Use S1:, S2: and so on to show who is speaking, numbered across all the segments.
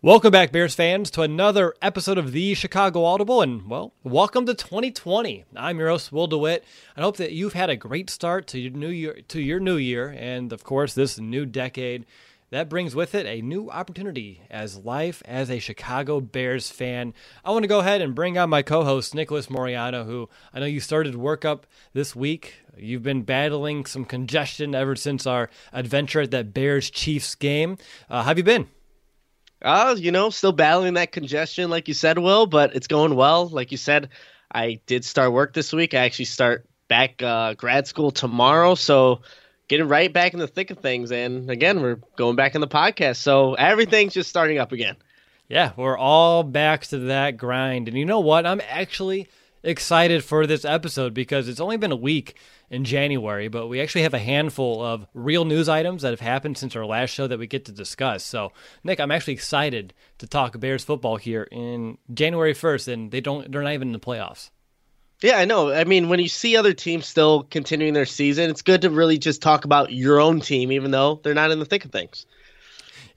S1: Welcome back, Bears fans, to another episode of the Chicago Audible, and well, welcome to 2020. I'm your host, Will DeWitt. I hope that you've had a great start to your new year, to your new year, and of course, this new decade. That brings with it a new opportunity as life as a Chicago Bears fan. I want to go ahead and bring on my co-host Nicholas Moriano, who I know you started work up this week. You've been battling some congestion ever since our adventure at that Bears Chiefs game. Uh, how have you been?
S2: Uh, you know, still battling that congestion, like you said, Will, but it's going well. Like you said, I did start work this week. I actually start back uh, grad school tomorrow, so getting right back in the thick of things. And again, we're going back in the podcast, so everything's just starting up again.
S1: Yeah, we're all back to that grind. And you know what? I'm actually excited for this episode because it's only been a week in January, but we actually have a handful of real news items that have happened since our last show that we get to discuss. So, Nick, I'm actually excited to talk Bears football here in January 1st, and they don't they're not even in the playoffs.
S2: Yeah, I know. I mean, when you see other teams still continuing their season, it's good to really just talk about your own team, even though they're not in the thick of things.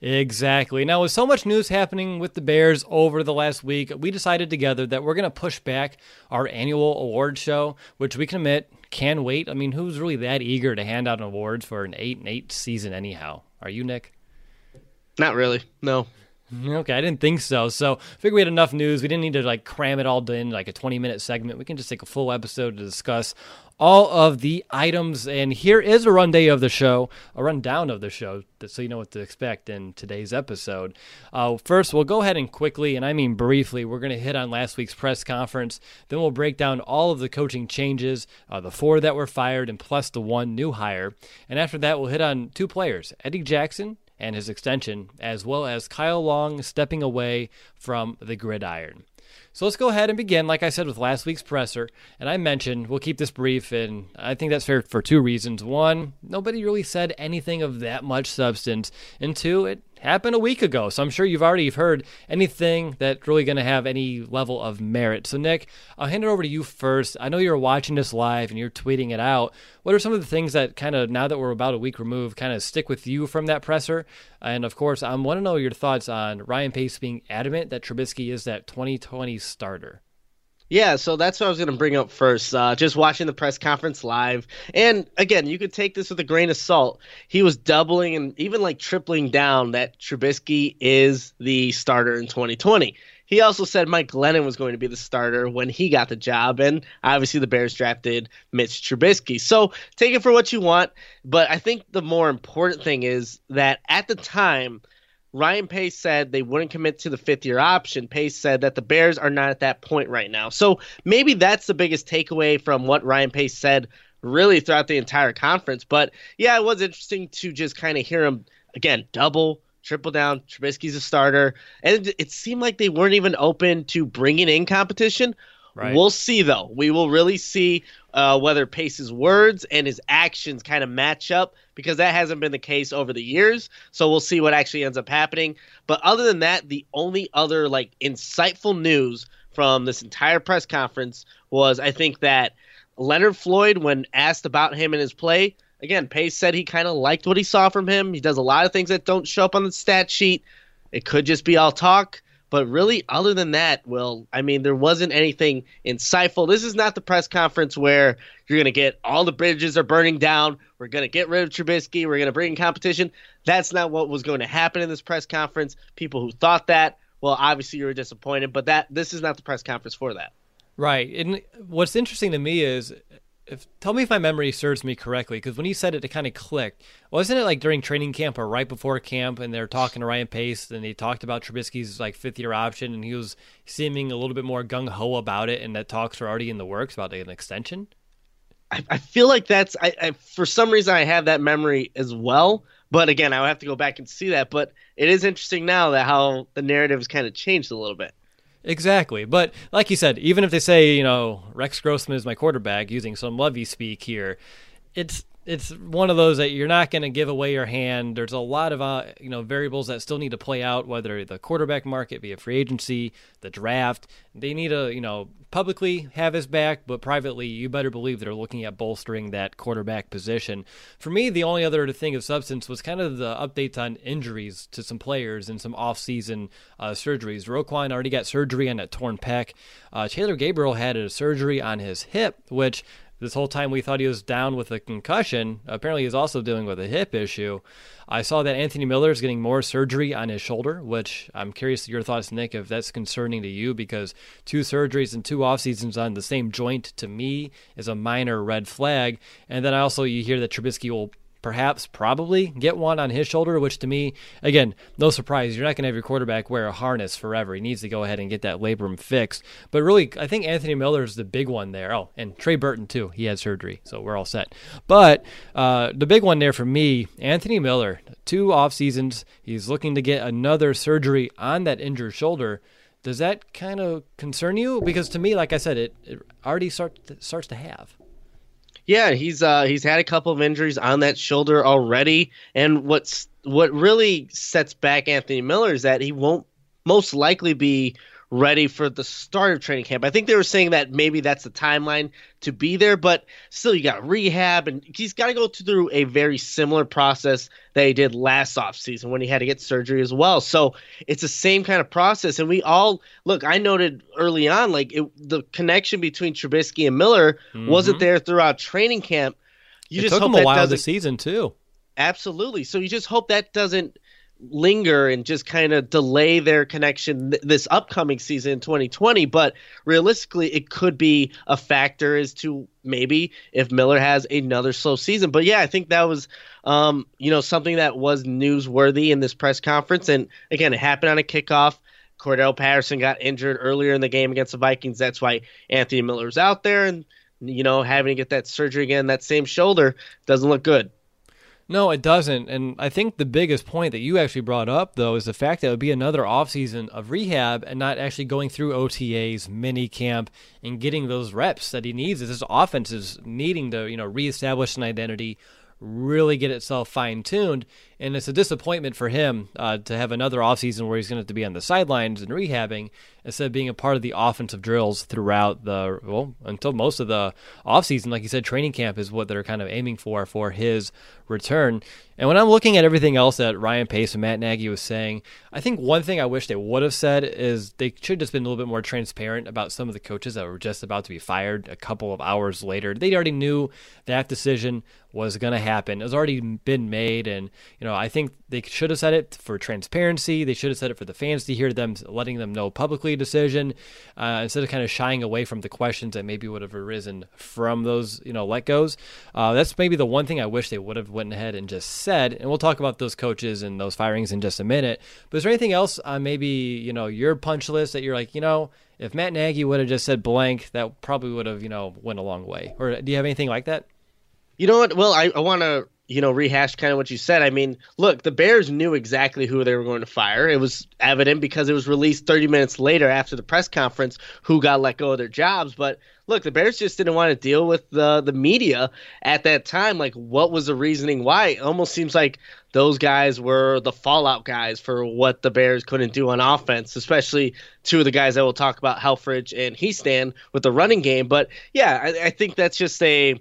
S1: Exactly. Now, with so much news happening with the Bears over the last week, we decided together that we're going to push back our annual award show, which we can admit can wait. I mean, who's really that eager to hand out awards for an 8 and 8 season, anyhow? Are you, Nick?
S2: Not really. No.
S1: Okay, I didn't think so. So, I figure we had enough news. We didn't need to like cram it all in like a 20 minute segment. We can just take a full episode to discuss all of the items. And here is a rundown of the show, a rundown of the show, so you know what to expect in today's episode. Uh, first, we'll go ahead and quickly, and I mean briefly, we're going to hit on last week's press conference. Then we'll break down all of the coaching changes, uh, the four that were fired, and plus the one new hire. And after that, we'll hit on two players, Eddie Jackson and his extension, as well as Kyle Long stepping away from the gridiron. So let's go ahead and begin, like I said, with last week's presser. And I mentioned we'll keep this brief, and I think that's fair for two reasons. One, nobody really said anything of that much substance. And two, it happened a week ago. So I'm sure you've already heard anything that's really going to have any level of merit. So, Nick, I'll hand it over to you first. I know you're watching this live and you're tweeting it out. What are some of the things that kind of, now that we're about a week removed, kind of stick with you from that presser? And of course, I want to know your thoughts on Ryan Pace being adamant that Trubisky is that 2020 starter.
S2: Yeah, so that's what I was going to bring up first. Uh, just watching the press conference live. And again, you could take this with a grain of salt. He was doubling and even like tripling down that Trubisky is the starter in 2020. He also said Mike Glennon was going to be the starter when he got the job, and obviously the Bears drafted Mitch Trubisky. So take it for what you want, but I think the more important thing is that at the time, Ryan Pace said they wouldn't commit to the fifth year option. Pace said that the Bears are not at that point right now. So maybe that's the biggest takeaway from what Ryan Pace said really throughout the entire conference. But yeah, it was interesting to just kind of hear him again double, triple down. Trubisky's a starter. And it seemed like they weren't even open to bringing in competition. Right. We'll see, though. We will really see uh, whether Pace's words and his actions kind of match up because that hasn't been the case over the years. So we'll see what actually ends up happening. But other than that, the only other like insightful news from this entire press conference was I think that Leonard Floyd, when asked about him and his play, again, Pace said he kind of liked what he saw from him. He does a lot of things that don't show up on the stat sheet. It could just be all talk. But really, other than that, well, I mean, there wasn't anything insightful. This is not the press conference where you're going to get all the bridges are burning down. We're going to get rid of Trubisky. We're going to bring in competition. That's not what was going to happen in this press conference. People who thought that, well, obviously you were disappointed. But that this is not the press conference for that.
S1: Right. And what's interesting to me is if tell me if my memory serves me correctly, because when you said it, it kind of clicked. Wasn't it like during training camp or right before camp, and they're talking to Ryan Pace, and they talked about Trubisky's like fifth year option, and he was seeming a little bit more gung ho about it, and that talks are already in the works about an extension.
S2: I, I feel like that's I, I for some reason I have that memory as well. But again, I would have to go back and see that. But it is interesting now that how the narrative has kind of changed a little bit.
S1: Exactly. But like you said, even if they say, you know, Rex Grossman is my quarterback using some Lovie speak here, it's it's one of those that you're not going to give away your hand. There's a lot of uh, you know variables that still need to play out, whether the quarterback market via free agency, the draft. They need to you know publicly have his back, but privately, you better believe they're looking at bolstering that quarterback position. For me, the only other thing of substance was kind of the updates on injuries to some players and some off-season uh, surgeries. Roquan already got surgery on that torn pec. Uh, Taylor Gabriel had a surgery on his hip, which this whole time we thought he was down with a concussion. Apparently, he's also dealing with a hip issue. I saw that Anthony Miller is getting more surgery on his shoulder, which I'm curious your thoughts, Nick, if that's concerning to you, because two surgeries and two off seasons on the same joint to me is a minor red flag. And then I also you hear that Trubisky will perhaps probably get one on his shoulder, which to me, again, no surprise. You're not going to have your quarterback wear a harness forever. He needs to go ahead and get that labrum fixed. But really, I think Anthony Miller is the big one there. Oh, and Trey Burton, too. He had surgery, so we're all set. But uh, the big one there for me, Anthony Miller, two off seasons. He's looking to get another surgery on that injured shoulder. Does that kind of concern you? Because to me, like I said, it, it already start, starts to have.
S2: Yeah, he's uh, he's had a couple of injuries on that shoulder already, and what's what really sets back Anthony Miller is that he won't most likely be ready for the start of training camp. I think they were saying that maybe that's the timeline to be there, but still, you got rehab, and he's got to go through a very similar process that he did last offseason when he had to get surgery as well. So it's the same kind of process. And we all look, I noted early on, like it, the connection between Trubisky and Miller mm-hmm. wasn't there throughout training camp.
S1: You it just took hope him a while this season, too.
S2: Absolutely. So you just hope that doesn't linger and just kind of delay their connection th- this upcoming season in 2020 but realistically it could be a factor as to maybe if Miller has another slow season. But yeah I think that was um, you know something that was newsworthy in this press conference. And again it happened on a kickoff. Cordarrelle Patterson got injured earlier in the game against the Vikings. That's why Anthony Miller was out there. And you know having to get that surgery again that same shoulder doesn't look good
S1: no, it doesn't. And I think the biggest point that you actually brought up, though, is the fact that it would be another offseason of rehab and not actually going through OTAs, mini camp, and getting those reps that he needs. This offense is needing to, you know, reestablish an identity, really get itself fine tuned. And it's a disappointment for him uh, to have another offseason where he's going to have to be on the sidelines and rehabbing instead of being a part of the offensive drills throughout the, well, until most of the offseason. Like you said, training camp is what they're kind of aiming for for his return. And when I'm looking at everything else that Ryan Pace and Matt Nagy was saying, I think one thing I wish they would have said is they should have just been a little bit more transparent about some of the coaches that were just about to be fired a couple of hours later. They already knew that decision was going to happen. It was already been made, and you know I think they should have said it for transparency. They should have said it for the fans to hear them, letting them know publicly. Decision uh, instead of kind of shying away from the questions that maybe would have arisen from those you know let goes. Uh, that's maybe the one thing I wish they would have went ahead and just said. And we'll talk about those coaches and those firings in just a minute. But is there anything else on maybe you know your punch list that you're like you know if Matt Nagy would have just said blank, that probably would have you know went a long way. Or do you have anything like that?
S2: You know what? Well, I, I want to you know rehash kind of what you said. I mean, look, the Bears knew exactly who they were going to fire. It was evident because it was released 30 minutes later after the press conference who got let go of their jobs. But look, the Bears just didn't want to deal with the the media at that time. Like, what was the reasoning why? It almost seems like those guys were the fallout guys for what the Bears couldn't do on offense, especially two of the guys that we'll talk about, Helfrich and Hiestand, with the running game. But yeah, I, I think that's just a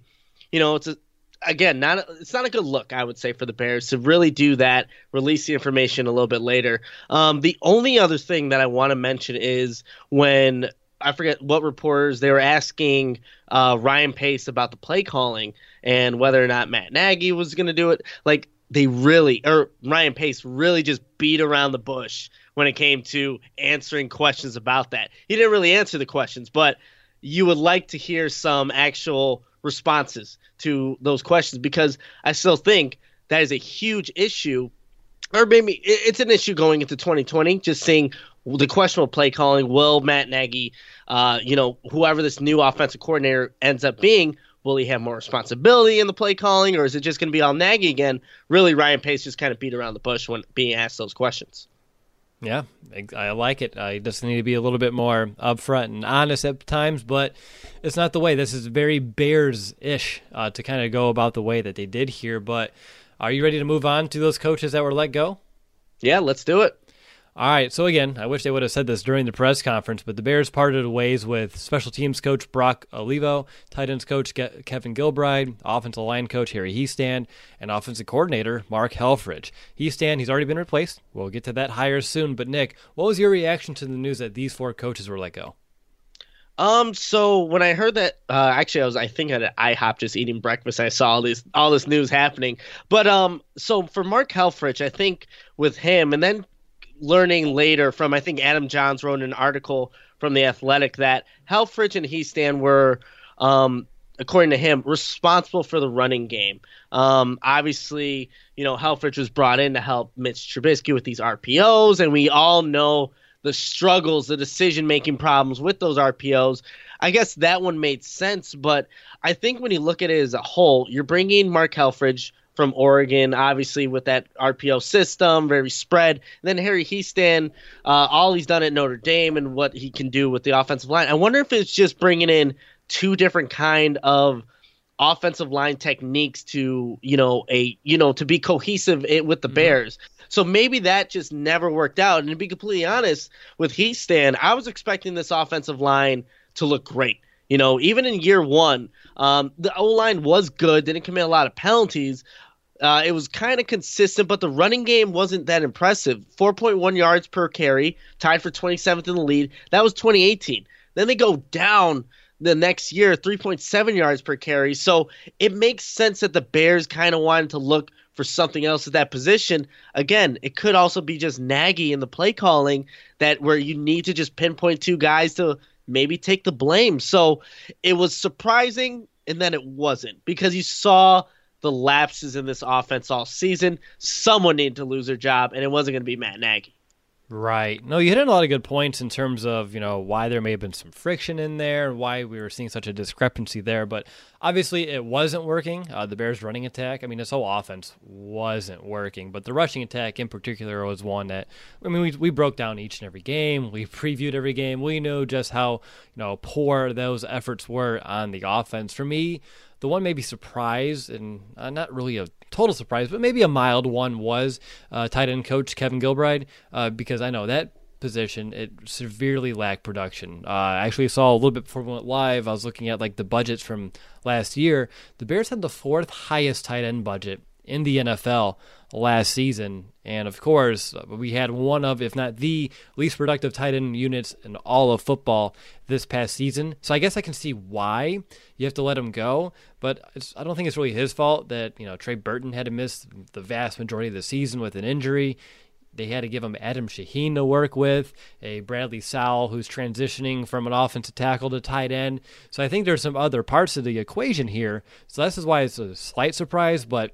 S2: you know, it's a, again not it's not a good look I would say for the Bears to really do that, release the information a little bit later. Um, the only other thing that I want to mention is when I forget what reporters they were asking uh, Ryan Pace about the play calling and whether or not Matt Nagy was going to do it. Like they really, or Ryan Pace really just beat around the bush when it came to answering questions about that. He didn't really answer the questions, but you would like to hear some actual responses to those questions because I still think that is a huge issue, or maybe it's an issue going into 2020. Just seeing the questionable play calling. Will Matt Nagy, uh, you know, whoever this new offensive coordinator ends up being, will he have more responsibility in the play calling, or is it just going to be all Nagy again? Really, Ryan Pace just kind of beat around the bush when being asked those questions.
S1: Yeah, I like it. I just need to be a little bit more upfront and honest at times, but it's not the way. This is very Bears ish uh, to kind of go about the way that they did here. But are you ready to move on to those coaches that were let go?
S2: Yeah, let's do it.
S1: All right. So again, I wish they would have said this during the press conference, but the Bears parted ways with special teams coach Brock Olivo, tight ends coach Kevin Gilbride, offensive line coach Harry Hiestand, and offensive coordinator Mark Helfrich. Hiestand, he's already been replaced. We'll get to that hire soon. But Nick, what was your reaction to the news that these four coaches were let go?
S2: Um. So when I heard that, uh, actually, I was I think at IHOP just eating breakfast. I saw all this all this news happening. But um. So for Mark Helfrich, I think with him, and then learning later from I think Adam Jahns wrote an article from the Athletic that Helfrich and Hiestand were, um, according to him, responsible for the running game. Um, obviously, you know Helfrich was brought in to help Mitch Trubisky with these RPOs, and we all know the struggles, the decision making problems with those RPOs. I guess that one made sense, but I think when you look at it as a whole, you're bringing Mark Helfrich from Oregon, obviously with that RPO system, very spread. And then Harry Hiestand, uh, all he's done at Notre Dame and what he can do with the offensive line. I wonder if it's just bringing in two different kind of offensive line techniques to you know a you know to be cohesive with the mm-hmm. Bears. So maybe that just never worked out. And to be completely honest with Hiestand, I was expecting this offensive line to look great. You know, even in year one, um, the O line was good, didn't commit a lot of penalties. Uh, it was kind of consistent, but the running game wasn't that impressive. 4.1 yards per carry, tied for 27th in the lead. That was 2018. Then they go down the next year, 3.7 yards per carry. So it makes sense that the Bears kind of wanted to look for something else at that position. Again, it could also be just Nagy in the play calling that where you need to just pinpoint two guys to maybe take the blame. So it was surprising, and then it wasn't because you saw the lapses in this offense all season. Someone needed to lose their job, and it wasn't going to be Matt Nagy.
S1: Right. No, you hit a lot of good points in terms of, you know, why there may have been some friction in there, why we were seeing such a discrepancy there. But obviously, it wasn't working. Uh, the Bears' running attack, I mean, this whole offense wasn't working. But the rushing attack in particular was one that, I mean, we, we broke down each and every game. We previewed every game. We knew just how, you know, poor those efforts were on the offense. For me, the one maybe surprise, and uh, not really a total surprise, but maybe a mild one was uh, tight end coach Kevin Gilbride, uh, because I know that position it severely lacked production. Uh, I actually saw a little bit before we went live. I was looking at like the budgets from last year. The Bears had the fourth highest tight end budget in the NFL last season. And of course, we had one of, if not the least productive tight end units in all of football this past season. So I guess I can see why you have to let him go. But I don't think it's really his fault that, you know, Trey Burton had to miss the vast majority of the season with an injury. They had to give him Adam Shaheen to work with, a Bradley Sowell who's transitioning from an offensive tackle to tight end. So I think there's some other parts of the equation here. So this is why it's a slight surprise, but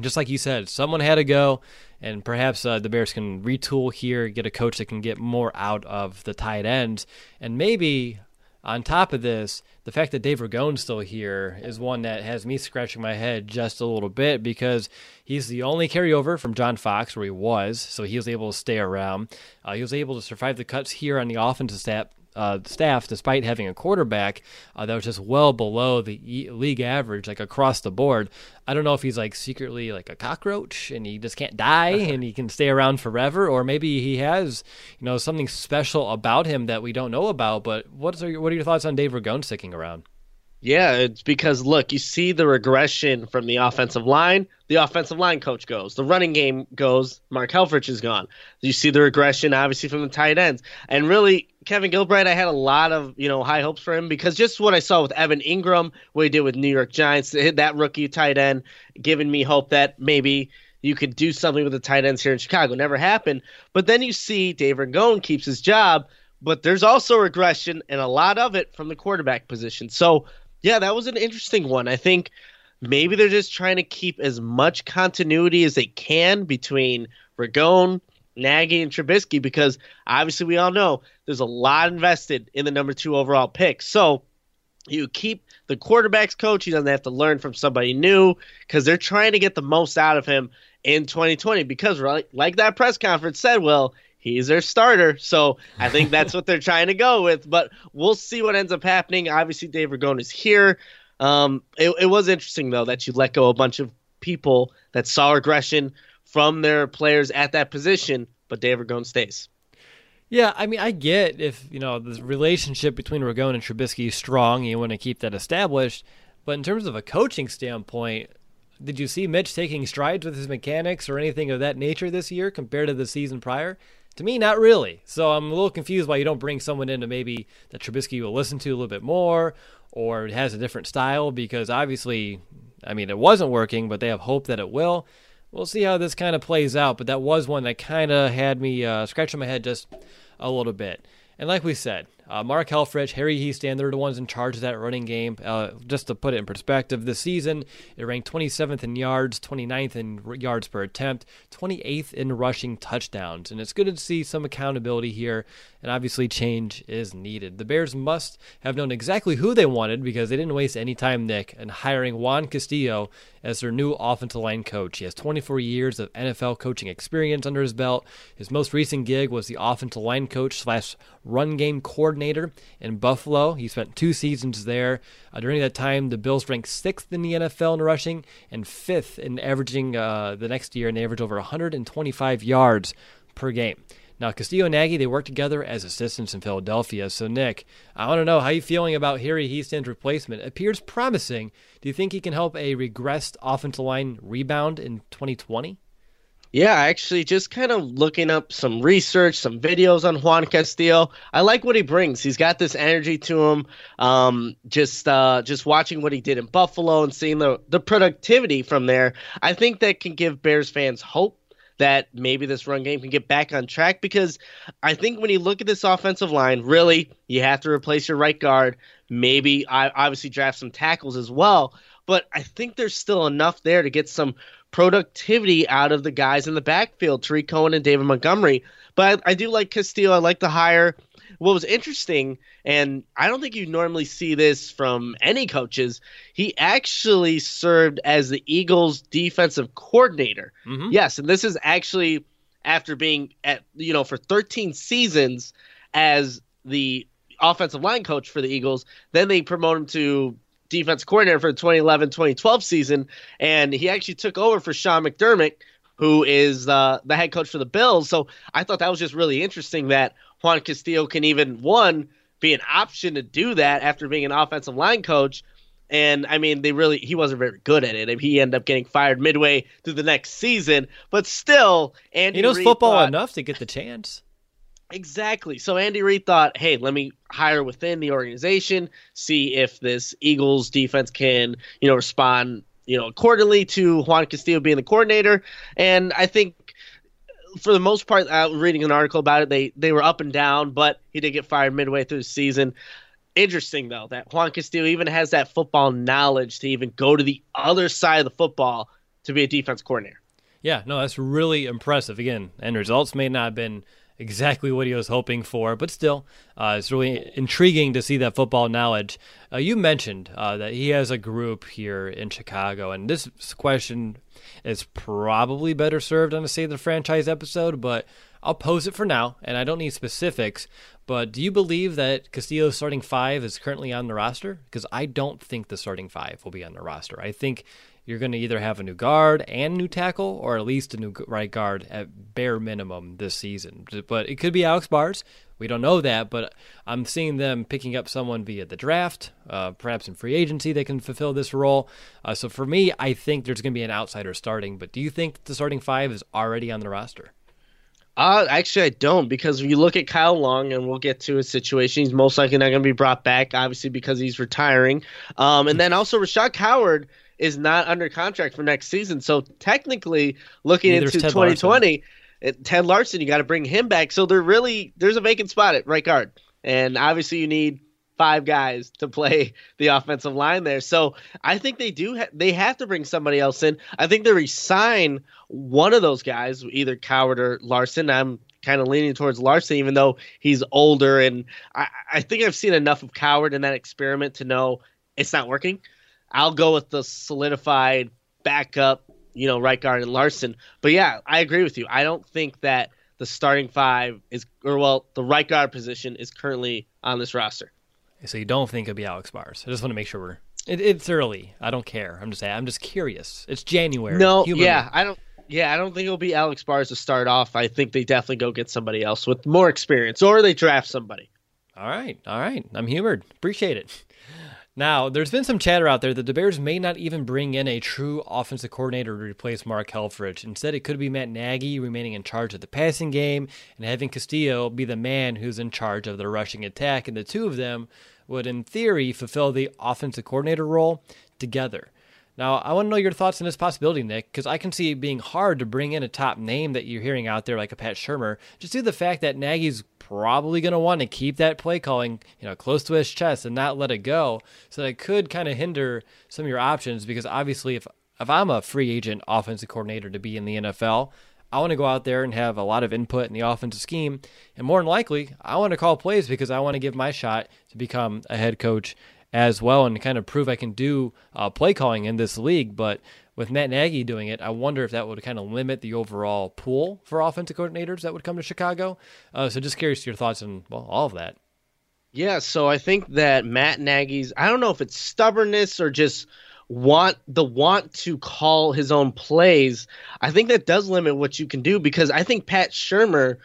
S1: just like you said, someone had to go, and perhaps uh, the Bears can retool here, get a coach that can get more out of the tight ends, and maybe on top of this, the fact that Dave Ragone's still here is one that has me scratching my head just a little bit because he's the only carryover from John Fox where he was, so he was able to stay around. Uh, he was able to survive the cuts here on the offensive staff uh, staff, despite having a quarterback uh, that was just well below the e- league average, like across the board. I don't know if he's like secretly like a cockroach and he just can't die and he can stay around forever, or maybe he has, you know, something special about him that we don't know about. But what's your, what are your thoughts on Dave Ragone sticking around?
S2: Yeah, it's because look, you see the regression from the offensive line. The offensive line coach goes. The running game goes. Mark Helfrich is gone. You see the regression, obviously, from the tight ends. And really, Kevin Gilbride, I had a lot of you know high hopes for him because just what I saw with Evan Engram, what he did with New York Giants, that rookie tight end, giving me hope that maybe you could do something with the tight ends here in Chicago. Never happened. But then you see Dave Ragone keeps his job, but there's also regression and a lot of it from the quarterback position. So Yeah, that was an interesting one. I think maybe they're just trying to keep as much continuity as they can between Ragone, Nagy, and Trubisky because obviously we all know there's a lot invested in the number two overall pick. So you keep the quarterback's coach. He doesn't have to learn from somebody new because they're trying to get the most out of him in 2020 because, like that press conference said, well, he's their starter. So I think that's what they're trying to go with. But we'll see what ends up happening. Obviously, Dave Ragone is here. Um, it, it was interesting, though, that you let go a bunch of people that saw aggression from their players at that position, but Dave Ragone stays.
S1: Yeah, I mean, I get if you know the relationship between Ragone and Trubisky is strong, you want to keep that established. But in terms of a coaching standpoint, did you see Mitch taking strides with his mechanics or anything of that nature this year compared to the season prior? To me, not really. So I'm a little confused why you don't bring someone into maybe that Trubisky will listen to a little bit more or has a different style because obviously, I mean, it wasn't working, but they have hope that it will. We'll see how this kind of plays out, but that was one that kind of had me uh, scratching my head just a little bit. And like we said, uh, Mark Helfrich, Harry Hiestand, they're the ones in charge of that running game. Uh, just to put it in perspective, this season it ranked 27th in yards, 29th in yards per attempt, 28th in rushing touchdowns. And it's good to see some accountability here, and obviously change is needed. The Bears must have known exactly who they wanted because they didn't waste any time, Nick, in hiring Juan Castillo as their new offensive line coach. He has 24 years of NFL coaching experience under his belt. His most recent gig was the offensive line coach slash run game coordinator in Buffalo. He spent two seasons there. Uh, during that time, the Bills ranked sixth in the NFL in rushing and fifth in averaging uh, the next year, and averaged over 125 yards per game. Now, Castillo and Nagy, they worked together as assistants in Philadelphia. So, Nick, I want to know how you feeling about Harry Hiestand's replacement. It appears promising. Do you think he can help a regressed offensive line rebound in 2020?
S2: Yeah, actually, just kind of looking up some research, some videos on Juan Castillo. I like what he brings. He's got this energy to him. Um, just uh, just watching what he did in Buffalo and seeing the the productivity from there, I think that can give Bears fans hope that maybe this run game can get back on track because I think when you look at this offensive line, really, you have to replace your right guard. Maybe I obviously draft some tackles as well, but I think there's still enough there to get some productivity out of the guys in the backfield, Tarik Cohen and David Montgomery. But I, I do like Castillo. I like the hire what was interesting, and I don't think you normally see this from any coaches, he actually served as the Eagles' defensive coordinator. Mm-hmm. Yes, and this is actually after being at you know for 13 seasons as the offensive line coach for the Eagles. Then they promote him to defense coordinator for the 2011-2012 season, and he actually took over for Sean McDermott, who is uh, the head coach for the Bills. So I thought that was just really interesting that Juan Castillo can even one be an option to do that after being an offensive line coach. And I mean, they really he wasn't very good at it. He ended up getting fired midway through the next season, but still, Andy
S1: he knows
S2: Reid
S1: football
S2: thought,
S1: enough to get the chance.
S2: Exactly. So Andy Reid thought, hey, let me hire within the organization, see if this Eagles defense can, you know, respond, you know, accordingly to Juan Castillo being the coordinator. And I think for the most part, uh, reading an article about it, they they were up and down, but he did get fired midway through the season. Interesting though that Juan Castillo even has that football knowledge to even go to the other side of the football to be a defense coordinator.
S1: Yeah, no, that's really impressive. Again, and results may not have been exactly what he was hoping for, but still, uh, it's really intriguing to see that football knowledge. Uh, you mentioned uh, that he has a group here in Chicago, and this question is probably better served on a Save the Franchise episode, but I'll pose it for now, and I don't need specifics. But do you believe that Castillo's starting five is currently on the roster? Because I don't think the starting five will be on the roster. I think you're going to either have a new guard and new tackle, or at least a new right guard at bare minimum this season. But it could be Alex Bars. We don't know that, but I'm seeing them picking up someone via the draft, uh, perhaps in free agency they can fulfill this role. Uh, so for me, I think there's going to be an outsider starting. But do you think the starting five is already on the roster?
S2: Uh, actually, I don't because if you look at Kyle Long, and we'll get to his situation, he's most likely not going to be brought back, obviously because he's retiring. Um, and then also Rashaad Coward is not under contract for next season. So technically, looking into 2020, Larsen. Ted Larsen, you got to bring him back. So there really there's a vacant spot at right guard, and obviously you need five guys to play the offensive line there. So I think they do. Ha- they have to bring somebody else in. I think they resign one of those guys, either Coward or Larsen. I'm kind of leaning towards Larsen, even though he's older, and I, I think I've seen enough of Coward in that experiment to know it's not working. I'll go with the solidified backup, you know, right guard and Larsen. But yeah, I agree with you. I don't think that the starting five is, or well, the right guard position is currently on this roster.
S1: So you don't think it'll be Alex Bars? I just want to make sure we're. It, it's early. I don't care. I'm just saying. I'm just curious. It's January.
S2: No, yeah, I don't. Yeah, I don't think it'll be Alex Bars to start off. I think they definitely go get somebody else with more experience, or they draft somebody.
S1: All right, all right. I'm humored. Appreciate it. Now, there's been some chatter out there that the Bears may not even bring in a true offensive coordinator to replace Mark Helfrich. Instead, it could be Matt Nagy remaining in charge of the passing game and having Castillo be the man who's in charge of the rushing attack. And the two of them would, in theory, fulfill the offensive coordinator role together. Now, I want to know your thoughts on this possibility, Nick, because I can see it being hard to bring in a top name that you're hearing out there like a Pat Shurmur, just due to the fact that Nagy's probably going to want to keep that play calling, you know, close to his chest and not let it go. So that could kind of hinder some of your options because obviously if if I'm a free agent offensive coordinator to be in the NFL, I want to go out there and have a lot of input in the offensive scheme. And more than likely, I want to call plays because I want to give my shot to become a head coach as well and kind of prove I can do uh, play calling in this league. But with Matt Nagy doing it, I wonder if that would kind of limit the overall pool for offensive coordinators that would come to Chicago. Uh, so just curious your thoughts on well all of that.
S2: Yeah, so I think that Matt Nagy's I don't know if it's stubbornness or just want the want to call his own plays. I think that does limit what you can do because I think Pat Shurmur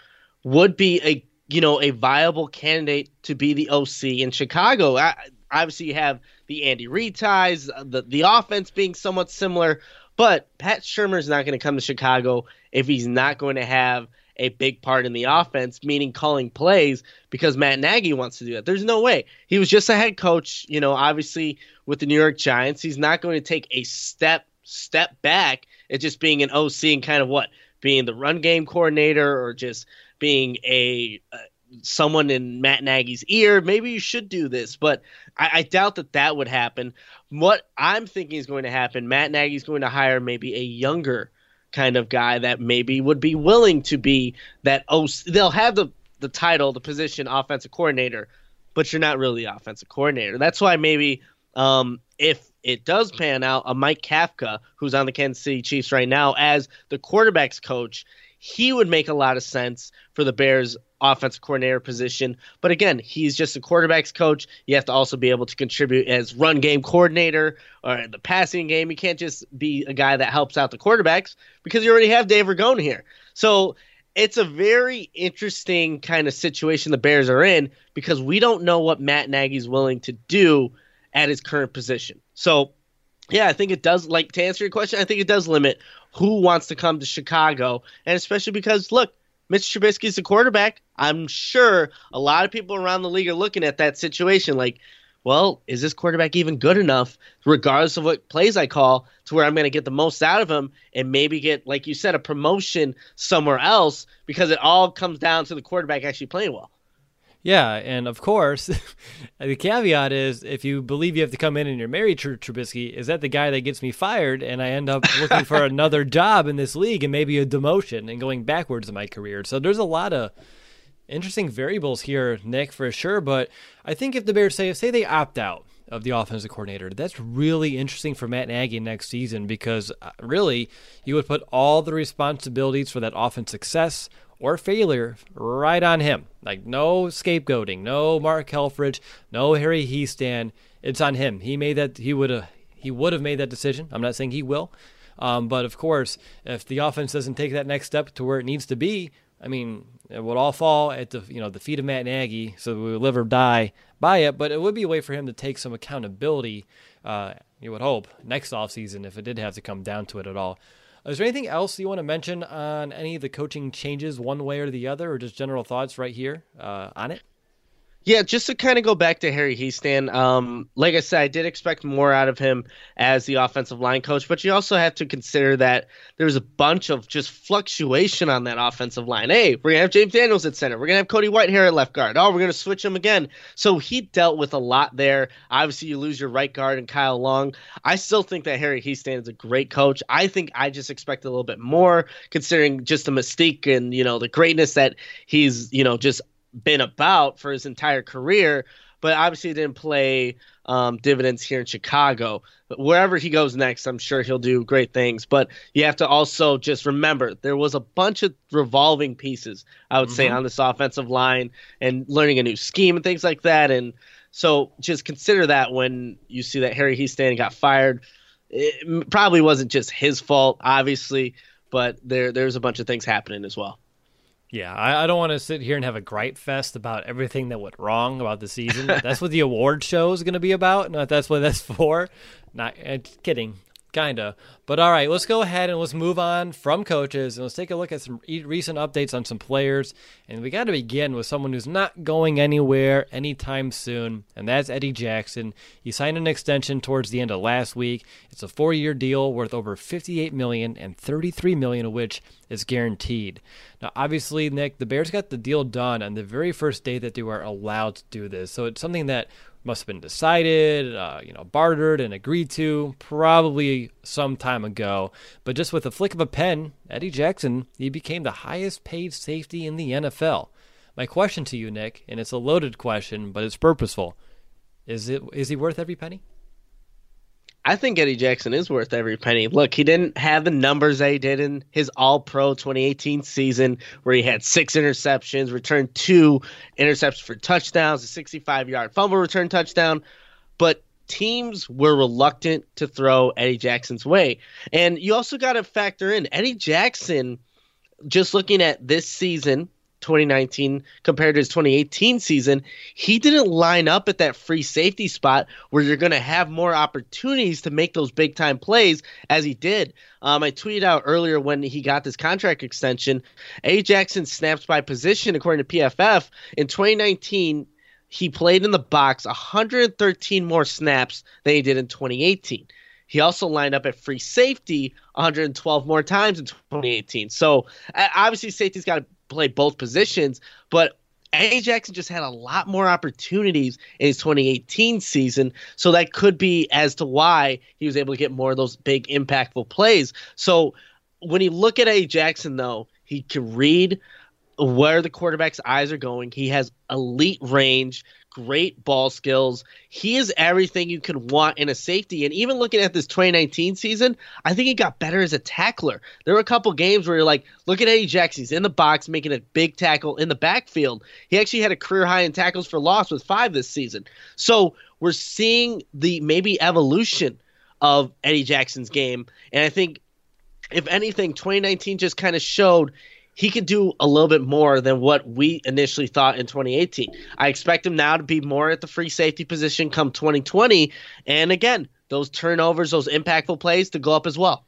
S2: would be a you know a viable candidate to be the OC in Chicago. I, obviously, you have the Andy Reid ties, uh, the the offense being somewhat similar, but Pat Shurmur is not going to come to Chicago if he's not going to have a big part in the offense, meaning calling plays, because Matt Nagy wants to do that. There's no way. He was just a head coach, you know, obviously with the New York Giants. He's not going to take a step step back at just being an OC and kind of what being the run game coordinator or just being a uh, someone in Matt Nagy's ear. Maybe you should do this, but I, I, doubt that that would happen. What I'm thinking is going to happen, Matt Nagy's going to hire maybe a younger kind of guy that maybe would be willing to be that OC. They'll have the the title, the position, offensive coordinator, but you're not really offensive coordinator. That's why maybe um, if it does pan out, a Mike Kafka, who's on the Kansas City Chiefs right now, as the quarterbacks coach, he would make a lot of sense for the Bears offensive coordinator position. But again, he's just a quarterbacks coach. You have to also be able to contribute as run game coordinator or the passing game. You can't just be a guy that helps out the quarterbacks because you already have Dave Ragone here. So it's a very interesting kind of situation the Bears are in because we don't know what Matt Nagy's willing to do at his current position. So yeah, I think it does. Like to answer your question, I think it does limit who wants to come to Chicago, and especially because look, Mitch Trubisky's the quarterback. I'm sure a lot of people around the league are looking at that situation like, well, is this quarterback even good enough, regardless of what plays I call, to where I'm going to get the most out of him and maybe get, like you said, a promotion somewhere else because it all comes down to the quarterback actually playing well.
S1: Yeah, and of course, the caveat is if you believe you have to come in and you're married to Trubisky, is that the guy that gets me fired and I end up looking for another job in this league and maybe a demotion and going backwards in my career? So there's a lot of interesting variables here, Nick, for sure. But I think if the Bears say say they opt out of the offensive coordinator, that's really interesting for Matt Nagy next season because uh, really you would put all the responsibilities for that offense success or failure right on him. Like no scapegoating, no Mark Helfrich, no Harry Hiestand. It's on him. He made that. He would have. He would have made that decision. I'm not saying he will, um, but of course, if the offense doesn't take that next step to where it needs to be, I mean, it would all fall at the you know the feet of Matt Nagy. So we would live or die by it. But it would be a way for him to take some accountability. Uh, you would hope next offseason if it did have to come down to it at all. Is there anything else you want to mention on any of the coaching changes, one way or the other, or just general thoughts right here uh, on it?
S2: Yeah, just to kind of go back to Harry Hiestand, um, like I said, I did expect more out of him as the offensive line coach, but you also have to consider that there's a bunch of just fluctuation on that offensive line. Hey, we're gonna have James Daniels at center, we're gonna have Cody Whitehair at left guard. Oh, we're gonna switch him again. So he dealt with a lot there. Obviously, you lose your right guard and Kyle Long. I still think that Harry Hiestand is a great coach. I think I just expect a little bit more, considering just the mystique and you know the greatness that he's you know just been about for his entire career, but obviously didn't play um, dividends here in Chicago. But wherever he goes next, I'm sure he'll do great things. But you have to also just remember there was a bunch of revolving pieces, I would mm-hmm. say, on this offensive line and learning a new scheme and things like that. And so just consider that when you see that Harry Hiestand got fired. It probably wasn't just his fault, obviously, but there there's a bunch of things happening as well.
S1: Yeah, I, I don't want to sit here and have a gripe fest about everything that went wrong about the season. that's what the award show is going to be about. Not that's what that's for. Not uh, kidding kinda. But all right, let's go ahead and let's move on from coaches and let's take a look at some recent updates on some players. And we got to begin with someone who's not going anywhere anytime soon, and that's Eddie Jackson. He signed an extension towards the end of last week. It's a four-year deal worth over 58 million, and 33 million of which is guaranteed. Now, obviously, Nick, the Bears got the deal done on the very first day that they were allowed to do this, so it's something that must have been decided, uh, you know, bartered and agreed to probably some time ago. But just with a flick of a pen, Eddie Jackson, he became the highest paid safety in the NFL. My question to you, Nick, and it's a loaded question, but it's purposeful. Is it is he worth every penny?
S2: I think Eddie Jackson is worth every penny. Look, he didn't have the numbers he did in his All Pro 2018 season, where he had six interceptions, returned two interceptions for touchdowns, a 65 yard fumble return touchdown. But teams were reluctant to throw Eddie Jackson's way. And you also got to factor in Eddie Jackson, just looking at this season, 2019 compared to his 2018 season, he didn't line up at that free safety spot where you're going to have more opportunities to make those big time plays as he did. Um, I tweeted out earlier when he got this contract extension, A. Jackson snaps by position according to PFF. In 2019, he played in the box 113 more snaps than he did in 2018. He also lined up at free safety 112 more times in 2018. So obviously, safety's got to play both positions, but A. Jackson just had a lot more opportunities in his 2018 season, so that could be as to why he was able to get more of those big impactful plays. So when you look at A. Jackson, though, he can read where the quarterback's eyes are going. He has elite range great ball skills. He is everything you could want in a safety. And even looking at this 2019 season, I think he got better as a tackler. There were a couple games where you're like, look at Eddie Jackson. He's in the box making a big tackle in the backfield. He actually had a career high in tackles for loss with five this season. So we're seeing the maybe evolution of Eddie Jackson's game. And I think, if anything, 2019 just kind of showed he could do a little bit more than what we initially thought in 2018. I expect him now to be more at the free safety position come 2020. And again, those turnovers, those impactful plays to go up as well.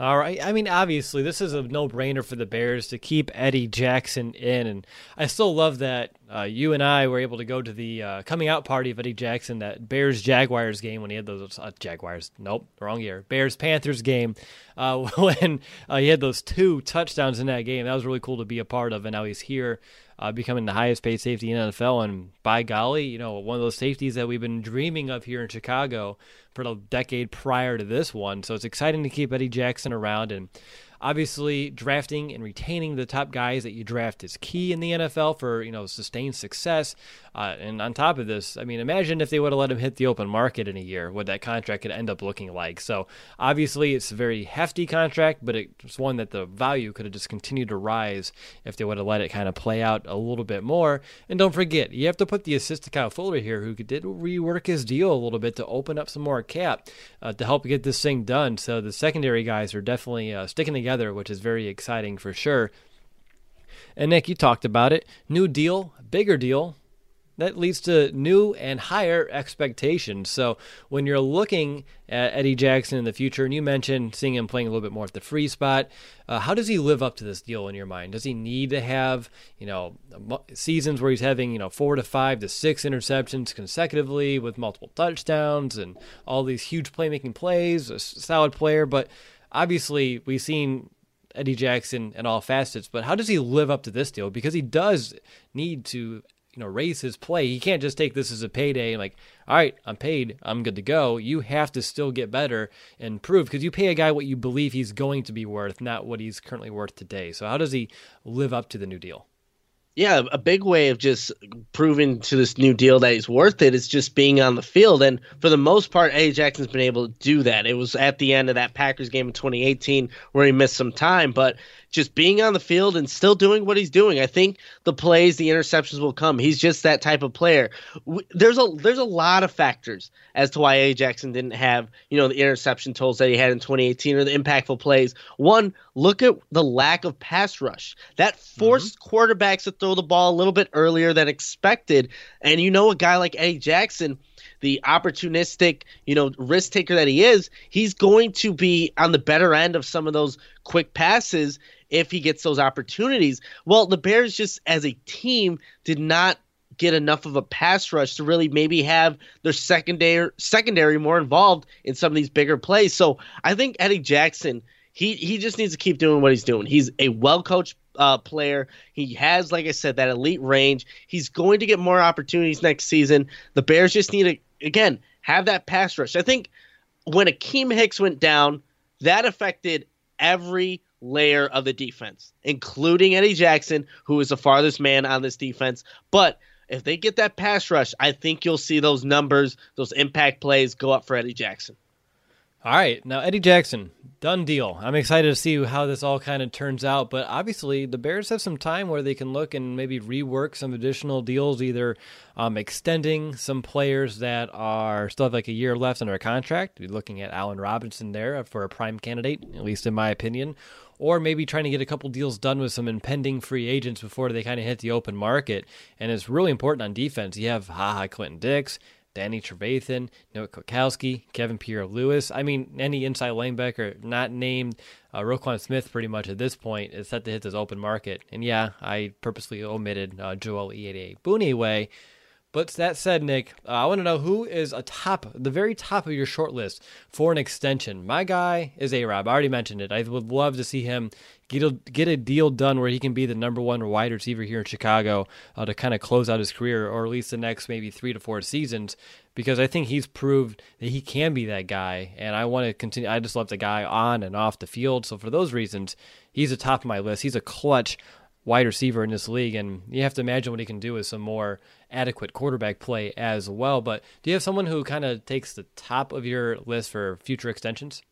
S1: All right. I mean, obviously, this is a no-brainer for the Bears to keep Eddie Jackson in, and I still love that uh, you and I were able to go to the uh, coming out party of Eddie Jackson, that Bears Jaguars game when he had those uh, Jaguars. Nope, wrong year. Bears Panthers game uh, when uh, he had those two touchdowns in that game. That was really cool to be a part of, and now he's here uh, becoming the highest paid safety in NFL. And by golly, you know, one of those safeties that we've been dreaming of here in Chicago for the decade prior to this one. So it's exciting to keep Eddie Jackson around. And Obviously, drafting and retaining the top guys that you draft is key in the NFL for you know sustained success. Uh, and on top of this, I mean, imagine if they would have let him hit the open market in a year, what that contract could end up looking like. So obviously, it's a very hefty contract, but it's one that the value could have just continued to rise if they would have let it kind of play out a little bit more. And don't forget, you have to put the assist to Kyle Fuller here, who did rework his deal a little bit to open up some more cap uh, to help get this thing done. So the secondary guys are definitely uh, sticking together together, which is very exciting for sure. And Nick, you talked about it. New deal, bigger deal, that leads to new and higher expectations. So when you're looking at Eddie Jackson in the future, and you mentioned seeing him playing a little bit more at the free spot, uh, how does he live up to this deal in your mind? Does he need to have you know seasons where he's having you know four to five to six interceptions consecutively with multiple touchdowns and all these huge playmaking plays? A solid player, but obviously we've seen Eddie Jackson in all facets, but how does he live up to this deal? Because he does need to you know raise his play. He can't just take this as a payday and like, all right, I'm paid, I'm good to go. You have to still get better and prove because you pay a guy what you believe he's going to be worth, not what he's currently worth today. So how does he live up to the new deal?
S2: Yeah, a big way of just proving to this new deal that he's worth it is just being on the field. And for the most part, Eddie Jackson's been able to do that. It was at the end of that Packers game in 2018 where he missed some time, but just being on the field and still doing what he's doing. I think the plays, the interceptions will come. He's just that type of player. There's a there's a lot of factors as to why A. Jackson didn't have you know the interception totals that he had in 2018 or the impactful plays. One, look at the lack of pass rush that forced mm-hmm. quarterbacks to throw the ball a little bit earlier than expected. And you know a guy like Eddie Jackson the opportunistic, you know, risk taker that he is, he's going to be on the better end of some of those quick passes if he gets those opportunities. Well, the Bears just as a team did not get enough of a pass rush to really maybe have their secondary secondary more involved in some of these bigger plays. So I think Eddie Jackson, he he just needs to keep doing what he's doing. He's a well coached uh, player. He has, like I said, that elite range. He's going to get more opportunities next season. The Bears just need to again have that pass rush. I think when Akiem Hicks went down, that affected every layer of the defense, including Eddie Jackson, who is the farthest man on this defense. But if they get that pass rush, I think you'll see those numbers, those impact plays go up for Eddie Jackson.
S1: All right, now Eddie Jackson, done deal. I'm excited to see how this all kind of turns out, but obviously the Bears have some time where they can look and maybe rework some additional deals, either um, extending some players that are still have like a year left under contract. We're looking at Allen Robinson there for a prime candidate, at least in my opinion, or maybe trying to get a couple deals done with some impending free agents before they kind of hit the open market. And it's really important on defense. You have Ha Ha Clinton-Dix, Danny Trevathan, Noah Kwiatkowski, Kevin Pierre-Louis. I mean, any inside linebacker not named uh, Roquan Smith pretty much at this point is set to hit this open market. And yeah, I purposely omitted uh, Joel Iyiegbuniwe. But that said, Nick, uh, I want to know who is a top, the very top of your short list for an extension. My guy is A Rob. I already mentioned it. I would love to see him get a, get a deal done where he can be the number one wide receiver here in Chicago uh, to kind of close out his career, or at least the next maybe three to four seasons, because I think he's proved that he can be that guy. And I want to continue. I just love the guy on and off the field. So for those reasons, he's the top of my list. He's a clutch wide receiver in this league, and you have to imagine what he can do with some more adequate quarterback play as well. But do you have someone who kind of takes the top of your list for future extensions?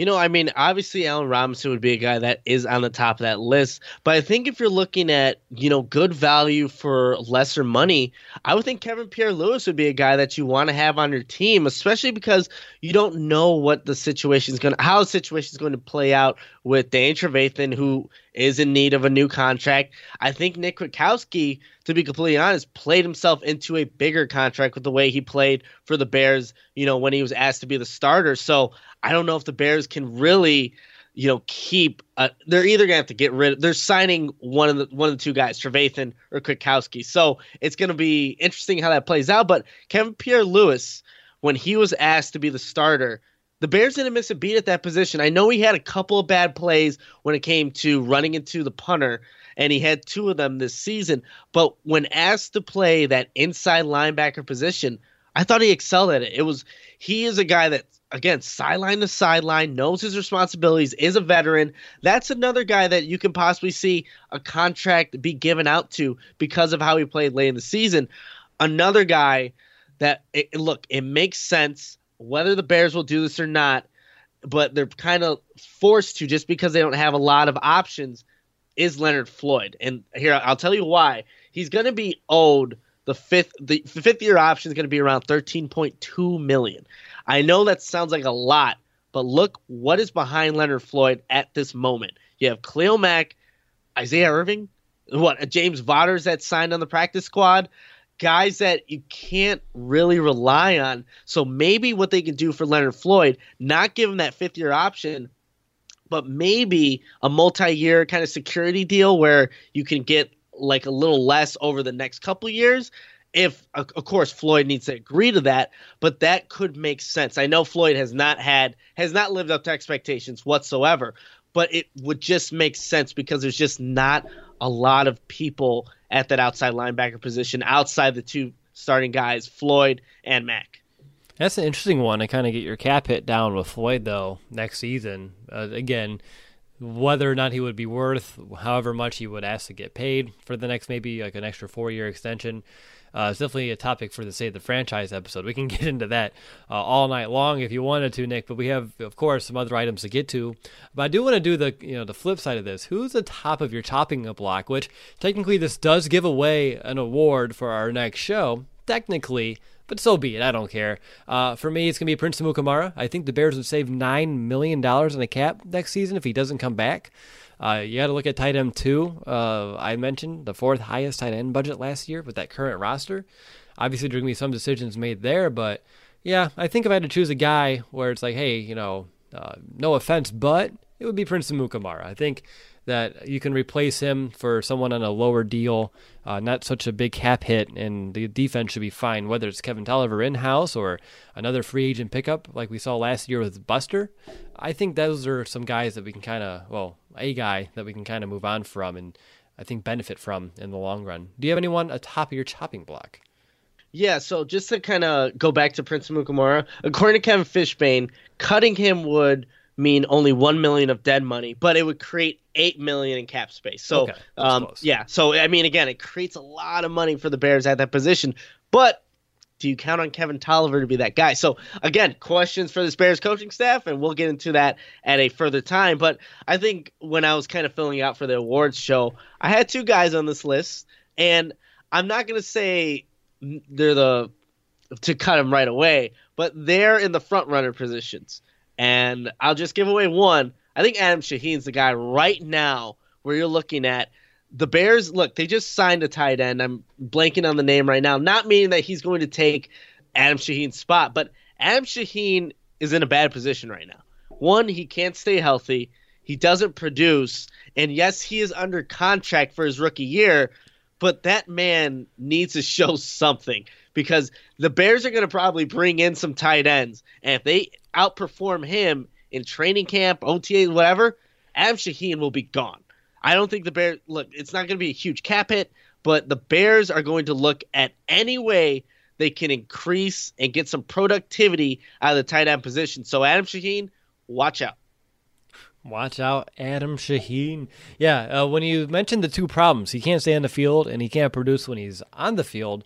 S2: You know, I mean, obviously Allen Robinson would be a guy that is on the top of that list. But I think if you're looking at, you know, good value for lesser money, I would think Kevin Pierre-Louis would be a guy that you want to have on your team, especially because you don't know what the situation is going to, how the situation is going to play out with Danny Trevathan, who is in need of a new contract. I think Nick Kwiatkowski, to be completely honest, played himself into a bigger contract with the way he played for the Bears, you know, when he was asked to be the starter. So I don't know if the Bears can really, you know, keep. Uh, they're either gonna have to get rid. of They're signing one of the one of the two guys, Trevathan or Kwiatkowski. So it's gonna be interesting how that plays out. But Kevin Pierre-Louis, when he was asked to be the starter, the Bears didn't miss a beat at that position. I know he had a couple of bad plays when it came to running into the punter, and he had two of them this season. But when asked to play that inside linebacker position, I thought he excelled at it. It was he is a guy that again sideline to sideline knows his responsibilities, is a veteran. That's another guy that you can possibly see a contract be given out to because of how he played late in the season. Another guy that it, look, it makes sense whether the Bears will do this or not, but they're kind of forced to just because they don't have a lot of options. Is Leonard Floyd, and here I'll tell you why. He's going to be owed the fifth the fifth year option is going to be around 13.2 million. I know that sounds like a lot, but look what is behind Leonard Floyd at this moment. You have Khalil Mack, Isaiah Irving, what uh, James Vaughters that signed on the practice squad. guys that you can't really rely on. So maybe what they can do for Leonard Floyd, not give him that fifth year option, but maybe a multi year kind of security deal where you can get like a little less over the next couple years. If of course Floyd needs to agree to that, but that could make sense. I know Floyd has not had has not lived up to expectations whatsoever, but it would just make sense because there's just not a lot of people at that outside linebacker position outside the two starting guys, Floyd and Mack.
S1: That's an interesting one to kind of get your cap hit down with Floyd, though, next season. Uh, again, whether or not he would be worth however much he would ask to get paid for the next maybe like an extra four year extension. Uh, it's definitely a topic for the say the franchise episode. We can get into that uh, all night long if you wanted to, Nick. But we have, of course, some other items to get to. But I do want to do the you know the flip side of this. Who's the top of your chopping block? Which technically this does give away an award for our next show. Technically, but so be it. I don't care. Uh, for me, it's going to be Prince Amukamara. I think the Bears would save $9 million in the cap next season if he doesn't come back. Uh, you got to look at tight end two. Uh, I mentioned the fourth highest tight end budget last year with that current roster. Obviously, there's going to be some decisions made there, but yeah, I think if I had to choose a guy where it's like, hey, you know, uh, no offense, but it would be Prince Amukamara. I think that you can replace him for someone on a lower deal, uh, not such a big cap hit, and the defense should be fine. Whether it's Kevin Toliver in house or another free agent pickup like we saw last year with Buster, I think those are some guys that we can kind of, well, a guy that we can kind of move on from and I think benefit from in the long run. Do you have anyone atop of your chopping block?
S2: Yeah, so just to kind of go back to Prince Amukamara, according to Kevin Fishbain, cutting him would mean only one million of dead money, but it would create eight million in cap space. So, okay, um, yeah, so I mean, again, it creates a lot of money for the Bears at that position. But do you count on Kevin Toliver to be that guy? So again, questions for this Bears coaching staff, and we'll get into that at a further time. But I think when I was kind of filling out for the awards show, I had two guys on this list, and I'm not going to say they're the to cut them right away, but they're in the front runner positions. And I'll just give away one. I think Adam Shaheen's the guy right now where you're looking at the Bears, look, they just signed a tight end. I'm blanking on the name right now. Not meaning that he's going to take Adam Shaheen's spot, but Adam Shaheen is in a bad position right now. One, he can't stay healthy. He doesn't produce. And yes, he is under contract for his rookie year, but that man needs to show something because the Bears are going to probably bring in some tight ends. And if they outperform him in training camp, OTA, whatever, Adam Shaheen will be gone. I don't think the Bears look. It's not going to be a huge cap hit, but the Bears are going to look at any way they can increase and get some productivity out of the tight end position. So Adam Shaheen, watch out.
S1: Watch out, Adam Shaheen. Yeah, uh, when you mentioned the two problems, he can't stay on the field and he can't produce when he's on the field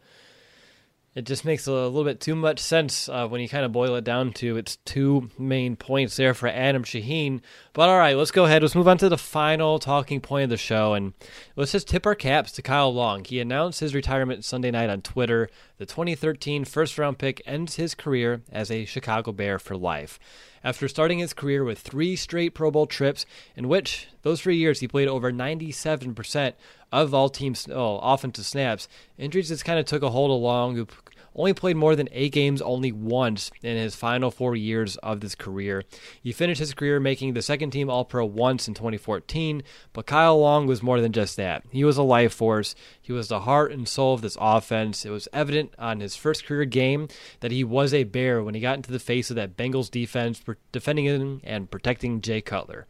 S1: it just makes a little bit too much sense uh, when you kind of boil it down to its two main points there for Adam Shaheen. But all right, let's go ahead. Let's move on to the final talking point of the show, and let's just tip our caps to Kyle Long. He announced his retirement Sunday night on Twitter. The 2013 first round pick ends his career as a Chicago Bear for life. After starting his career with three straight Pro Bowl trips, in which those three years he played over 97% of all teams' oh, offensive snaps, injuries just kind of took a hold of Long, who only played more than eight games only once in his final four years of his career. He finished his career making the second team All Pro once in 2014, but Kyle Long was more than just that. He was a life force. He was the heart and soul of this offense. It was evident on his first career game that he was a bear when he got into the face of that Bengals defense, defending him and protecting Jay Cutler.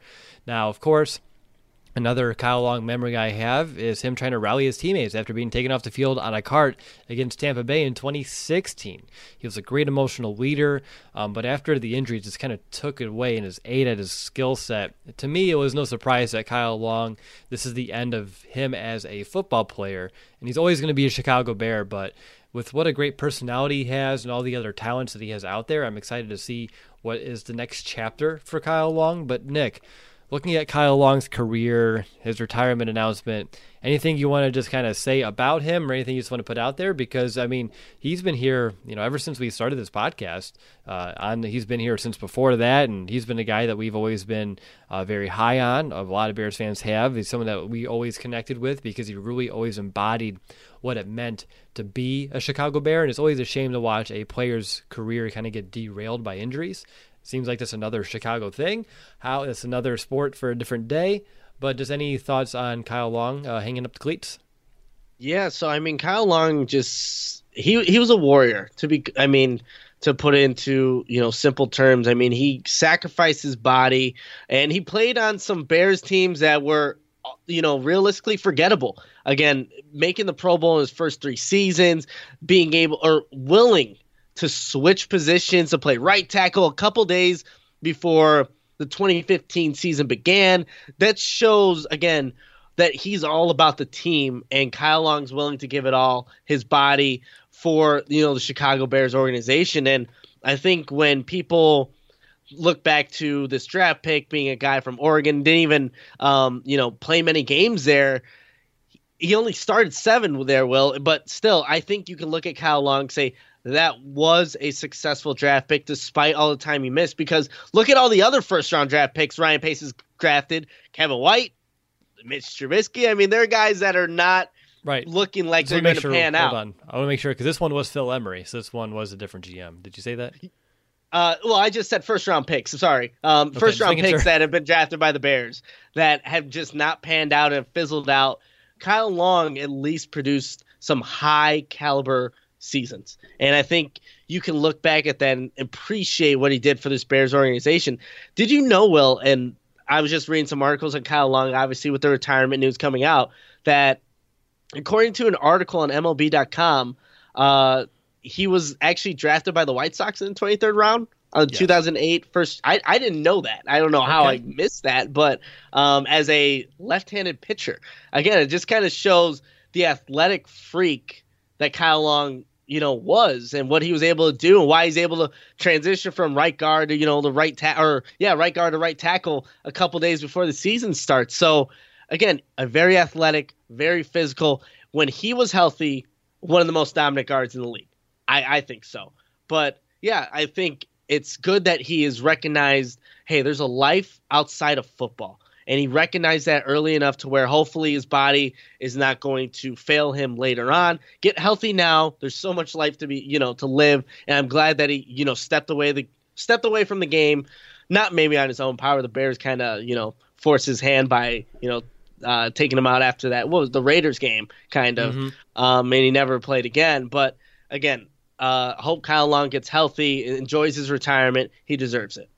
S1: Now, of course, Another Kyle Long memory I have is him trying to rally his teammates after being taken off the field on a cart against Tampa Bay in 2016. He was a great emotional leader, um, but after the injury, just kind of took it away and his aid at his skill set. To me, it was no surprise that Kyle Long, this is the end of him as a football player, and he's always going to be a Chicago Bear, but with what a great personality he has and all the other talents that he has out there, I'm excited to see what is the next chapter for Kyle Long. But Nick, looking at Kyle Long's career, his retirement announcement, anything you want to just kind of say about him or anything you just want to put out there? Because I mean, he's been here, you know, ever since we started this podcast. Uh, on he's been here since before that, and he's been a guy that we've always been uh, very high on. A lot of Bears fans have. He's someone that we always connected with because he really always embodied what it meant to be a Chicago Bear, and it's always a shame to watch a player's career kind of get derailed by injuries. Seems like that's another Chicago thing. How it's another sport for a different day. But just any thoughts on Kyle Long uh, hanging up the cleats?
S2: Yeah, so I mean, Kyle Long just he he was a warrior. To be, I mean, to put it into you know simple terms, I mean he sacrificed his body and he played on some Bears teams that were you know realistically forgettable. Again, making the Pro Bowl in his first three seasons, being able or willing to switch positions to play right tackle a couple days before the 2015 season began. That shows again that he's all about the team and Kyle Long's willing to give it all his body for you know the Chicago Bears organization and I think when people look back to this draft pick being a guy from Oregon didn't even um, you know play many games there he only started 7 there will but still I think you can look at Kyle Long say that was a successful draft pick despite all the time he missed. Because look at all the other first round draft picks Ryan Pace has drafted Kevin White, Mitch Trubisky. I mean, they're guys that are not
S1: right
S2: looking like they're going to
S1: sure,
S2: pan
S1: hold
S2: out.
S1: On. I want to make sure because this one was Phil Emery, so this one was a different GM. Did you say that?
S2: Uh, well, I just said first round picks. I'm sorry, um,
S1: Okay,
S2: first round picks
S1: sure.
S2: that have been drafted by the Bears that have just not panned out and fizzled out. Kyle Long at least produced some high caliber seasons, and I think you can look back at that and appreciate what he did for this Bears organization. Did you know, Will? And I was just reading some articles on Kyle Long, obviously with the retirement news coming out, that according to an article on MLB.com, uh, he was actually drafted by the White Sox in the 23rd round on
S1: Yes.
S2: 2008 first. I, I didn't know that. I don't know how
S1: Okay.
S2: I missed that, but um, as a left-handed pitcher, again, it just kind of shows the athletic freak that Kyle Long, you know, was and what he was able to do and why he's able to transition from right guard to you know the right ta- or yeah right guard to right tackle a couple days before the season starts. So again, a very athletic, very physical. When he was healthy, one of the most dominant guards in the league. I, I think so. But yeah, I think it's good that he is recognized. Hey, there's a life outside of football. And he recognized that early enough to where hopefully his body is not going to fail him later on. Get healthy now. There's so much life to be, you know, to live. And I'm glad that he, you know, stepped away the stepped away from the game, not maybe on his own power. The Bears kind of, you know, forced his hand by, you know, uh, taking him out after that. What was the Raiders game, kind of,
S1: Mhm.
S2: um, and he never played again. But again, uh, hope Kyle Long gets healthy, enjoys his retirement. He deserves it.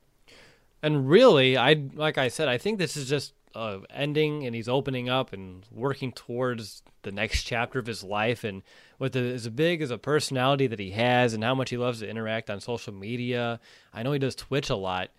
S1: And really, I like I said, I think this is just uh, ending, and he's opening up and working towards the next chapter of his life. And with the, as big as a personality that he has, and how much he loves to interact on social media, I know he does Twitch a lot.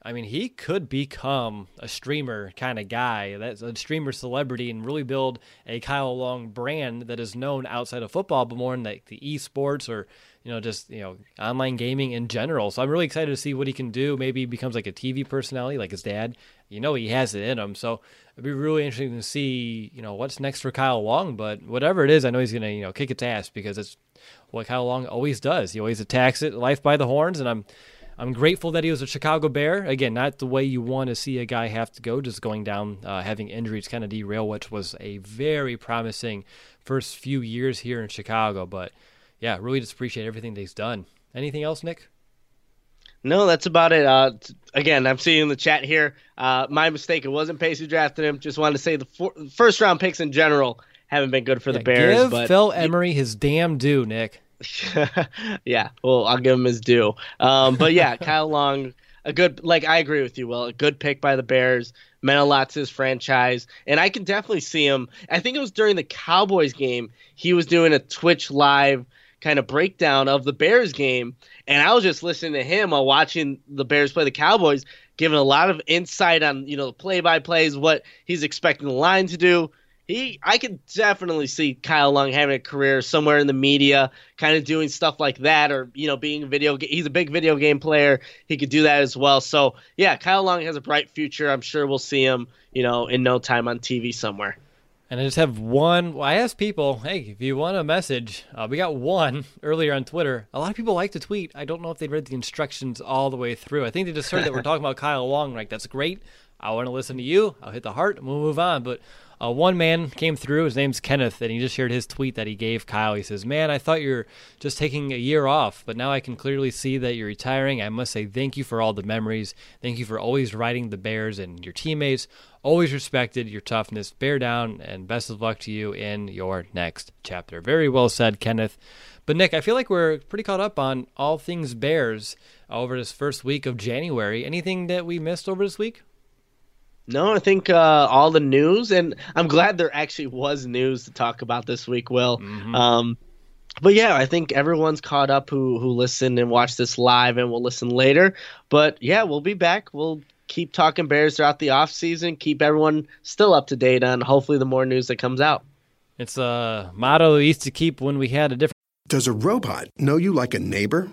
S1: I mean, he could become a streamer kind of guy, that's a streamer celebrity, and really build a Kyle Long brand that is known outside of football, but more in like the esports or you know just you know online gaming in general. So I'm really excited to see what he can do. Maybe he becomes like a TV personality, like his dad. You know, he has it in him. So it'd be really interesting to see you know what's next for Kyle Long. But whatever it is, I know he's gonna you know kick its ass because it's what Kyle Long always does. He always attacks it life by the horns, and I'm I'm grateful that he was a Chicago Bear. Again, not the way you want to see a guy have to go, just going down, uh, having injuries kind of derail, which was a very promising first few years here in Chicago. But yeah, really just appreciate everything that he's done. Anything else, Nick?
S2: No, that's about it. Uh, again, I'm seeing in the chat here. Uh, my mistake. It wasn't Pace who drafted him. Just wanted to say the first round picks in general haven't been good for the Bears.
S1: Give
S2: but
S1: Phil Emery his damn due, Nick.
S2: yeah, well, I'll give him his due. Um, but yeah, Kyle Long, a good like I agree with you. Will a good pick by the Bears meant a lot to his franchise, and I can definitely see him. I think it was during the Cowboys game he was doing a Twitch live kind of breakdown of the Bears game, and I was just listening to him while watching the Bears play the Cowboys, giving a lot of insight on you know the play by plays, what he's expecting the line to do. he I could definitely see Kyle Long having a career somewhere in the media, kind of doing stuff like that, or you know, being a video. He's a big video game player. He could do that as well. So yeah, Kyle Long has a bright future. I'm sure we'll see him, you know, in no time on TV somewhere.
S1: And I just have one. Well, I asked people, hey, if you want a message, uh, we got one earlier on Twitter. A lot of people like to tweet. I don't know if they read the instructions all the way through. I think they just heard that we're talking about Kyle Long. Like, that's great. I want to listen to you. I'll hit the heart and we'll move on. But uh, one man came through. His name's Kenneth, and he just shared his tweet that he gave Kyle. He says, "Man, I thought you're just taking a year off, but now I can clearly see that you're retiring. I must say thank you for all the memories. Thank you for always riding the Bears and your teammates. Always respected your toughness. Bear down, and best of luck to you in your next chapter." Very well said, Kenneth. But Nick, I feel like we're pretty caught up on all things Bears over this first week of January. Anything that we missed over this week?
S2: No, I think uh, all the news, and I'm glad there actually was news to talk about this week, Will. Mm-hmm. Um, but yeah, I think everyone's caught up who who listened and watched this live and will listen later. But yeah, we'll be back. We'll keep talking Bears throughout the off season. Keep everyone still up to date on hopefully the more news that comes out.
S1: It's a motto we used to keep when we had a different.
S3: Does a robot know you like a neighbor?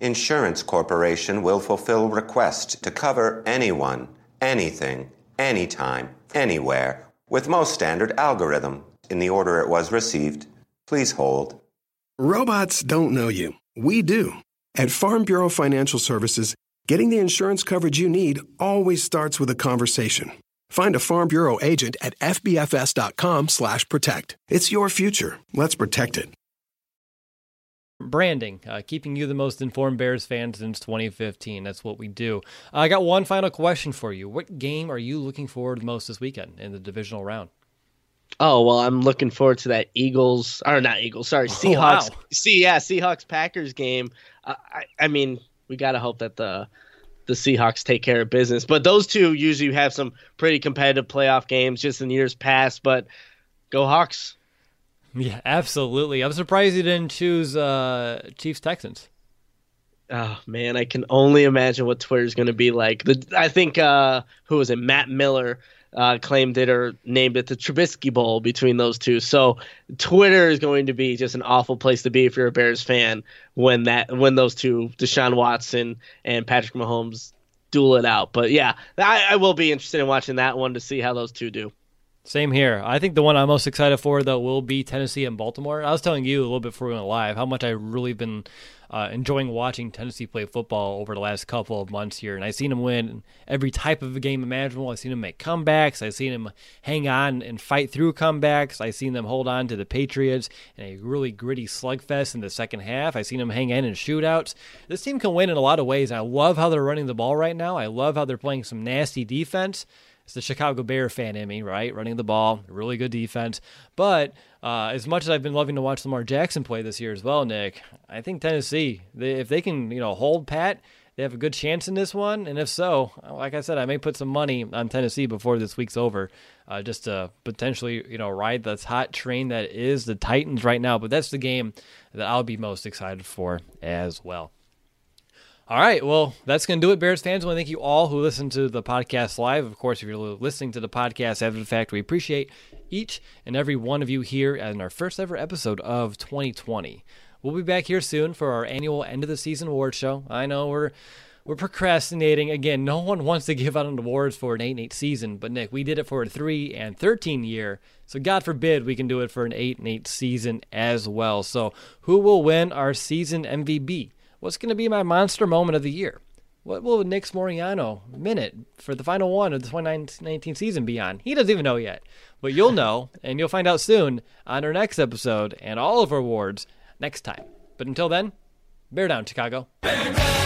S4: Insurance Corporation will fulfill requests to cover anyone anything, anytime, anywhere, with most standard algorithm in the order it was received. Please hold.
S3: Robots don't know you. We do. At Farm Bureau Financial Services, getting the insurance coverage you need always starts with a conversation. Find a Farm Bureau agent at fbfs.com/protect. It's your future. Let's protect it
S1: branding, uh, keeping you the most informed Bears fan since 2015. That's what we do. Uh, I got one final question for you. What game are you looking forward to most this weekend in the divisional round?
S2: Oh well, I'm looking forward to that Eagles or not Eagles. Sorry, Seahawks. Oh, wow. See, yeah, Seahawks Packers game. Uh, I, I mean, we gotta hope that the the Seahawks take care of business. But those two usually have some pretty competitive playoff games just in years past. But go Hawks.
S1: Yeah, absolutely. I'm surprised you didn't choose uh, Chiefs Texans.
S2: Oh man, I can only imagine what Twitter's going to be like. The, I think uh, who was it? Matt Miller uh, claimed it or named it the Trubisky Bowl between those two. So Twitter is going to be just an awful place to be if you're a Bears fan when that when those two, Deshaun Watson and Patrick Mahomes, duel it out. But yeah, I, I will be interested in watching that one to see how those two do.
S1: Same here. I think the one I'm most excited for though will be Tennessee and Baltimore. I was telling you a little bit before we went live how much I really been uh, enjoying watching Tennessee play football over the last couple of months here, and I've seen them win every type of a game imaginable. I've seen them make comebacks. I've seen them hang on and fight through comebacks. I've seen them hold on to the Patriots in a really gritty slugfest in the second half. I've seen them hang in in shootouts. This team can win in a lot of ways. I love how they're running the ball right now. I love how they're playing some nasty defense. It's the Chicago Bear fan in me, right? Running the ball, really good defense. But uh, as much as I've been loving to watch Lamar Jackson play this year as well, Nick, I think Tennessee, they, if they can, you know, hold pat, they have a good chance in this one. And if so, like I said, I may put some money on Tennessee before this week's over, uh, just to potentially, you know, ride this hot train that is the Titans right now. But that's the game that I'll be most excited for as well. All right. Well, that's going to do it, Bears fans. I want to thank you all who listen to the podcast live. Of course, if you're listening to the podcast after the fact, we appreciate each and every one of you here in our first ever episode of 2020. We'll be back here soon for our annual end of the season award show. I know we're we're procrastinating again. No one wants to give out an awards for an 8 and 8 season, but Nick, we did it for a 3 and 13 year. So God forbid we can do it for an 8 and 8 season as well. So, who will win our season MVP? What's going to be my monster moment of the year? What will Nick Moriano minute for the final one of the 2019 season be on? He doesn't even know yet. But you'll know, and you'll find out soon on our next episode and all of our awards next time. But until then, bear down, Chicago. Bear down!